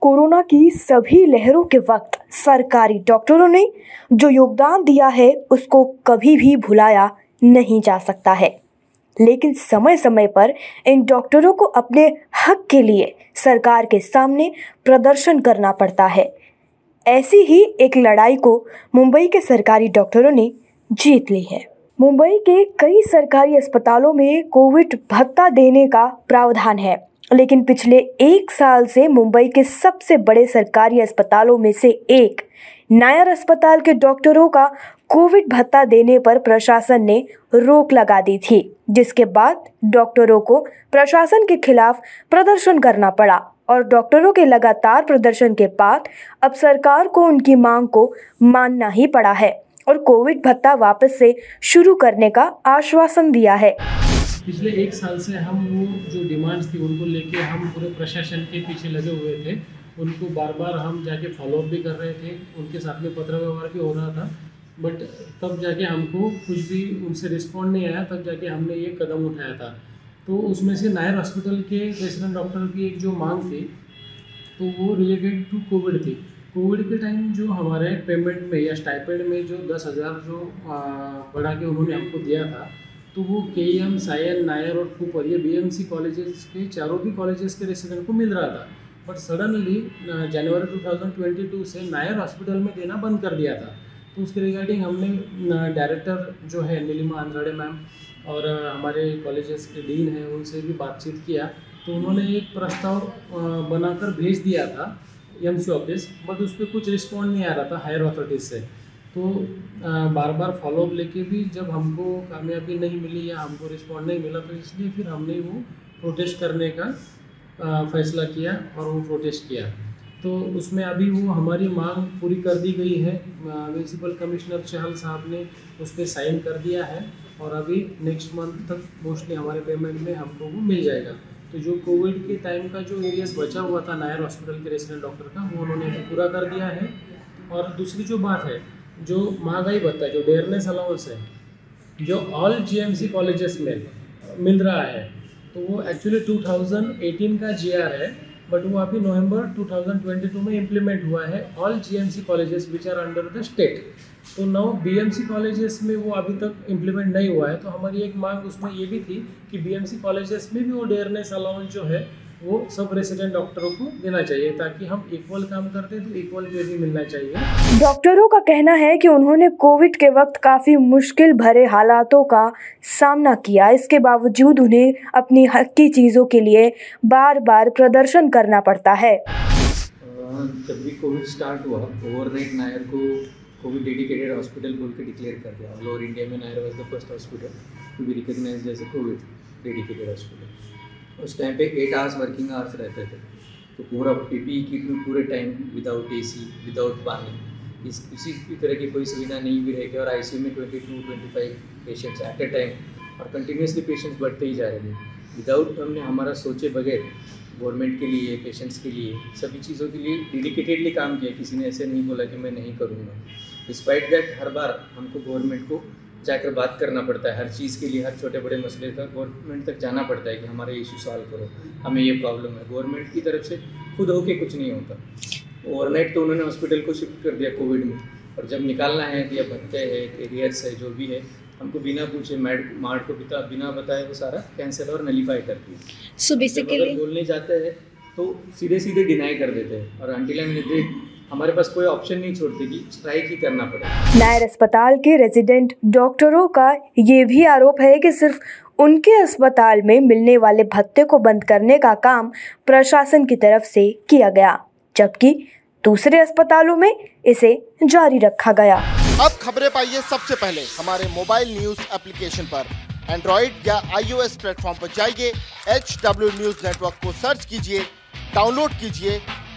Corona की सभी लहरों के वक्त सरकारी डॉक्टरों ने जो योगदान दिया है, उसको कभी भी भुलाया नहीं जा सकता है। लेकिन समय समय पर इन डॉक्टरों को अपने हक के लिए सरकार के सामने प्रदर्शन करना पड़ता है। ऐसी ही एक लड़ाई को मुंबई के सरकारी डॉक्टरों ने जीत ली है। मुंबई के कई सरकारी अस्पतालों में कोविड भत्ता देने का प्रावधान है। लेकिन पिछले एक साल से मुंबई के सबसे बड़े सरकारी अस्पतालों में से एक, नायर अस्पताल के डॉक्टरों का कोविड भत्ता देने पर प्रशासन ने रोक लगा दी थी, जिसके बाद डॉक्टरों को प्रशासन के खिलाफ प्रदर्शन करना पड़ा और डॉक्टरों के लगातार प्रदर्शन के बाद अब सरकार को उनकी मांग को मानना ही पड़ा है और कोविड भत्ता वापस से शुरू करने का आश्वासन दिया है। पिछले एक साल से हम वो जो डिमांड्स थी उनको लेके हम पूरे प्रशासन के पीछे लगे हुए थे। उनको बार बार हम जाके फॉलोअप भी कर रहे थे। उनके साथ में पत्र व्यवहार भी हो रहा था। बट तब जाके हमको कुछ भी उनसे रिस्पॉन्ड नहीं आया। तब जाके हमने ये कदम उठाया था। तो उसमें से नायर हॉस्पिटल के रेसिडेंट डॉक्टर की एक जो मांग थी तो वो रिलेटेड टू कोविड थी। कोविड के टाइम जो हमारे पेमेंट में या स्टाइपेंड में जो दस हज़ार जो बढ़ा के उन्होंने हमको दिया था तो वो के एम सायन नायर और कूपर ये बी एम सी कॉलेजेस के, चारों भी कॉलेजेस के रेसिडेंट को मिल रहा था। बट सडनली जनवरी 2022 से नायर हॉस्पिटल में देना बंद कर दिया था। तो उसके रिगार्डिंग हमने डायरेक्टर जो है, नीलिमा आंद्राड़े मैम और हमारे कॉलेजेस के डीन हैं, उनसे भी बातचीत किया। तो उन्होंने एक प्रस्ताव बनाकर भेज दिया था एम सी ऑफ़िस बट उस पर कुछ रिस्पॉन्ड नहीं आ रहा था हायर अथॉरिटीज़ से। तो बार बार फॉलोअप लेके भी जब हमको कामयाबी नहीं मिली या हमको रिस्पॉन्ड नहीं मिला तो इसलिए फिर हमने वो प्रोटेस्ट करने का फैसला किया और वो प्रोटेस्ट किया। तो उसमें अभी वो हमारी मांग पूरी कर दी गई है। म्यूनसिपल कमिश्नर चहल साहब ने उस पर साइन कर दिया है और अभी नेक्स्ट मंथ तक मोस्टली हमारे पेमेंट में हमको वो मिल जाएगा। तो जो कोविड के टाइम का जो एरियाज़ बचा हुआ था, नायर हॉस्पिटल के रेसिडेंट डॉक्टर का, वो उन्होंने पूरा कर दिया है। और दूसरी जो बात है जो महँगाई भत्ता जो डेयरनेस अलाउंस है, जो ऑल जीएमसी कॉलेजेस में मिल रहा है तो वो एक्चुअली 2018 का जीआर है बट वो अभी नवंबर 2022 में इम्प्लीमेंट हुआ है all GMC colleges which are under the state तो नौ बीएमसी कॉलेजेस में वो अभी तक इम्प्लीमेंट नहीं हुआ है तो हमारी एक मांग उसमें ये भी थी कि बीएमसी कॉलेजेस में भी वो डेयरनेस अलाउंस जो है वो सब रेसिडेंट डॉक्टरों को देना चाहिए ताकि हम इक्वल काम करते तो इक्वल पे भी मिलना चाहिए। डॉक्टरों का कहना है कि उन्होंने कोविड के वक्त काफ़ी मुश्किल भरे हालातों का सामना किया। इसके बावजूद उन्हें अपनी हक की चीज़ों के लिए बार बार प्रदर्शन करना पड़ता है। जब भी कोविड स्टार्ट हुआ ओवरनाइट नायर को कोविड डेडिकेटेड हॉस्पिटल बोल के डिक्लेयर कर दिया। ऑल ओवर इंडिया में Nair was the first hospital to be recognise as a Covid dedicated hospital उस टाइम पे एट आवर्स वर्किंग आवर्स रहते थे। तो पूरा पी पी किट में पूरे time without A C without पानी। इस किसी भी तरह की कोई सुविधा नहीं भी रहेगी और आई में twenty two twenty five patients at a time और कंटिन्यूसली पेशेंट्स बढ़ते ही जा रहे थे। विदाउट हमने हमारा सोचे बगैर गवर्नमेंट के लिए पेशेंट्स के लिए, सभी चीज़ों के लिए डेडिकेटेडली काम किया। किसी ने ऐसे नहीं बोला कि मैं नहीं करूँगा। डिस्पाइट दैट हर बार हमको गवर्नमेंट को जाकर बात करना पड़ता है हर चीज़ के लिए हर छोटे बड़े मसले का गवर्नमेंट तक जाना पड़ता है कि हमारे इशू सॉल्व करो हमें ये प्रॉब्लम है। गवर्नमेंट की तरफ़ से खुद होके कुछ नहीं होता। ओवरनाइट तो उन्होंने हॉस्पिटल को शिफ्ट कर दिया कोविड में। और जब निकालना है या भत्ते है एरियर्स है जो भी है हमको बिना पूछे मैड मार्ट को बिता बिना बताए वो सारा कैंसिल और नलीफाई कर दिया। सो बेसिकली बोलने जाते हैं तो सीधे सीधे डिनाई कर देते हैं। और अंटिल एंड हमारे पास कोई ऑप्शन नहीं छोड़ते कि स्ट्राइक ही करना पड़ेगा नायर अस्पताल के रेजिडेंट डॉक्टरों का ये भी आरोप है कि सिर्फ़ उनके अस्पताल में मिलने वाले भत्ते को बंद करने का काम प्रशासन की तरफ़ से किया गया जबकि दूसरे अस्पतालों में इसे जारी रखा गया। अब खबरें पाइए सबसे पहले। हमारे मोबाइल न्यूज़ एप्लीकेशन पर। एंड्रॉइड या आईओएस प्लेटफॉर्म पर जाइए एच डब्ल्यू न्यूज़ नेटवर्क को सर्च कीजिए डाउनलोड कीजिए